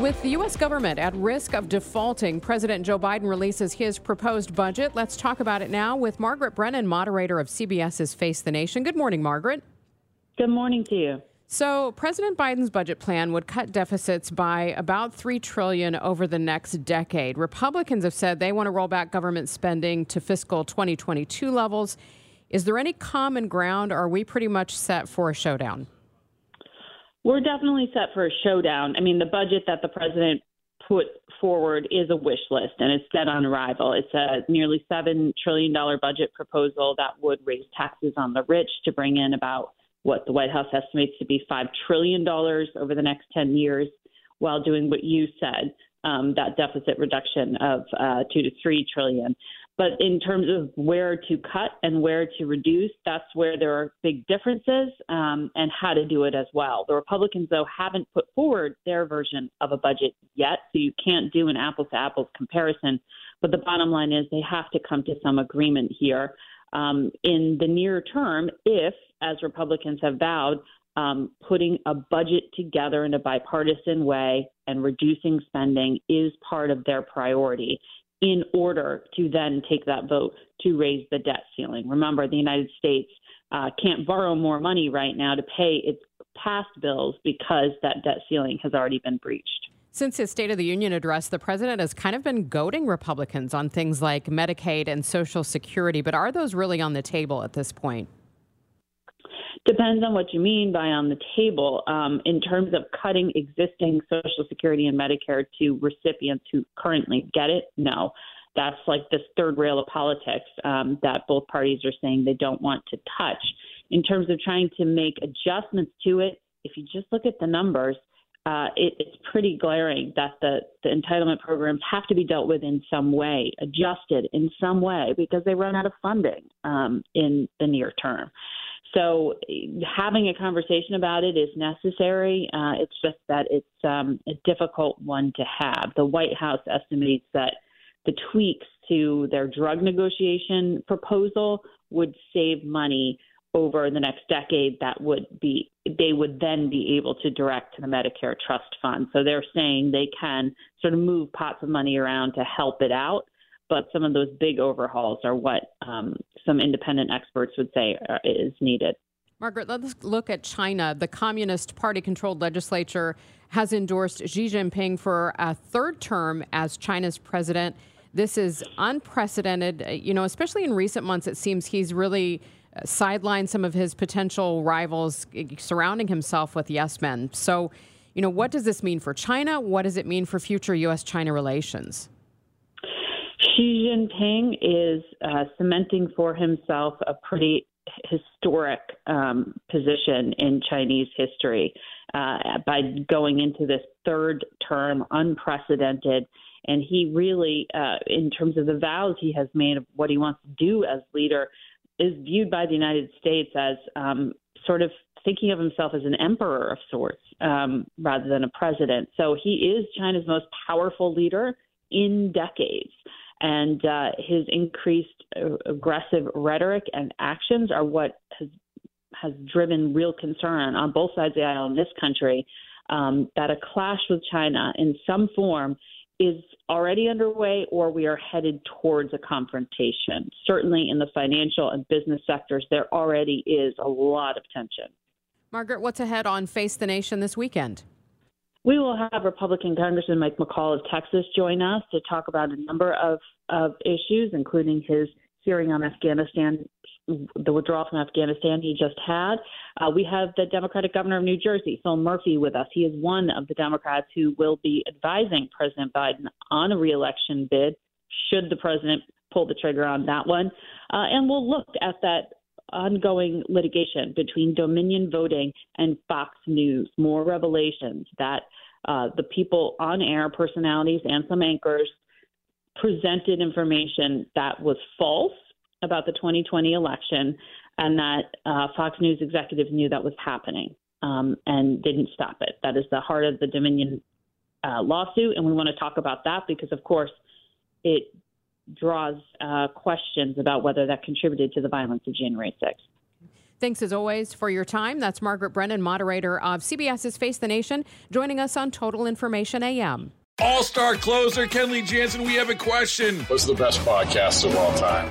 With the U.S. government at risk of defaulting, President Joe Biden releases his proposed budget. Let's talk about it now with Margaret Brennan, moderator of CBS's Face the Nation. Good morning, Margaret. Good morning to you. So, President Biden's budget plan would cut deficits by about 3 trillion over the next decade. Republicans have said they want to roll back government spending to fiscal 2022 levels. Is there any common ground or are we pretty much set for a showdown? We're definitely set for a showdown. I mean, the budget that the president put forward is a wish list and it's set on arrival. It's a nearly $7 trillion budget proposal that would raise taxes on the rich to bring in about what the White House estimates to be $5 trillion over the next 10 years while doing what you said, um, that deficit reduction of uh, 2 to 3 trillion. But in terms of where to cut and where to reduce, that's where there are big differences um, and how to do it as well. The Republicans, though, haven't put forward their version of a budget yet, so you can't do an apples to apples comparison. But the bottom line is they have to come to some agreement here um, in the near term if, as Republicans have vowed, um, putting a budget together in a bipartisan way and reducing spending is part of their priority in order to then take that vote to raise the debt ceiling. Remember, the United States uh, can't borrow more money right now to pay its past bills because that debt ceiling has already been breached. Since his State of the Union address, the president has kind of been goading Republicans on things like Medicaid and Social Security, but are those really on the table at this point? Depends on what you mean by on the table. Um, in terms of cutting existing Social Security and Medicare to recipients who currently get it, no. That's like this third rail of politics um, that both parties are saying they don't want to touch. In terms of trying to make adjustments to it, if you just look at the numbers, uh, it, it's pretty glaring that the, the entitlement programs have to be dealt with in some way, adjusted in some way, because they run out of funding um, in the near term. So having a conversation about it is necessary. Uh, it's just that it's um, a difficult one to have. The White House estimates that the tweaks to their drug negotiation proposal would save money over the next decade that would be they would then be able to direct to the Medicare trust fund. So they're saying they can sort of move pots of money around to help it out but some of those big overhauls are what um, some independent experts would say uh, is needed. Margaret, let's look at China. The Communist Party controlled legislature has endorsed Xi Jinping for a third term as China's president. This is unprecedented, uh, you know, especially in recent months. It seems he's really uh, sidelined some of his potential rivals, surrounding himself with yes men. So, you know, what does this mean for China? What does it mean for future U.S. China relations? Xi Jinping is uh, cementing for himself a pretty historic um, position in Chinese history uh, by going into this third term, unprecedented. And he really, uh, in terms of the vows he has made of what he wants to do as leader, is viewed by the United States as um, sort of thinking of himself as an emperor of sorts um, rather than a president. So he is China's most powerful leader in decades and uh, his increased uh, aggressive rhetoric and actions are what has has driven real concern on both sides of the aisle in this country um, that a clash with China in some form is already underway or we are headed towards a confrontation. Certainly in the financial and business sectors, there already is a lot of tension. Margaret, what's ahead on Face the Nation this weekend? We will have Republican Congressman Mike McCaul of Texas join us to talk about a number of, of issues, including his hearing on Afghanistan, the withdrawal from Afghanistan he just had. Uh, we have the Democratic governor of New Jersey, Phil Murphy, with us. He is one of the Democrats who will be advising President Biden on a reelection bid should the president pull the trigger on that one. Uh, and we'll look at that ongoing litigation between Dominion Voting and Fox News. More revelations that uh, the people on air, personalities, and some anchors presented information that was false about the 2020 election and that uh, Fox News executives knew that was happening um, and didn't stop it. That is the heart of the Dominion uh, lawsuit, and we want to talk about that because, of course, it draws uh, questions about whether that contributed to the violence of January 6th. Thanks as always for your time. That's Margaret Brennan, moderator of CBS's Face the Nation, joining us on Total Information AM. All star closer Kenley Jansen, we have a question. What's the best podcast of all time?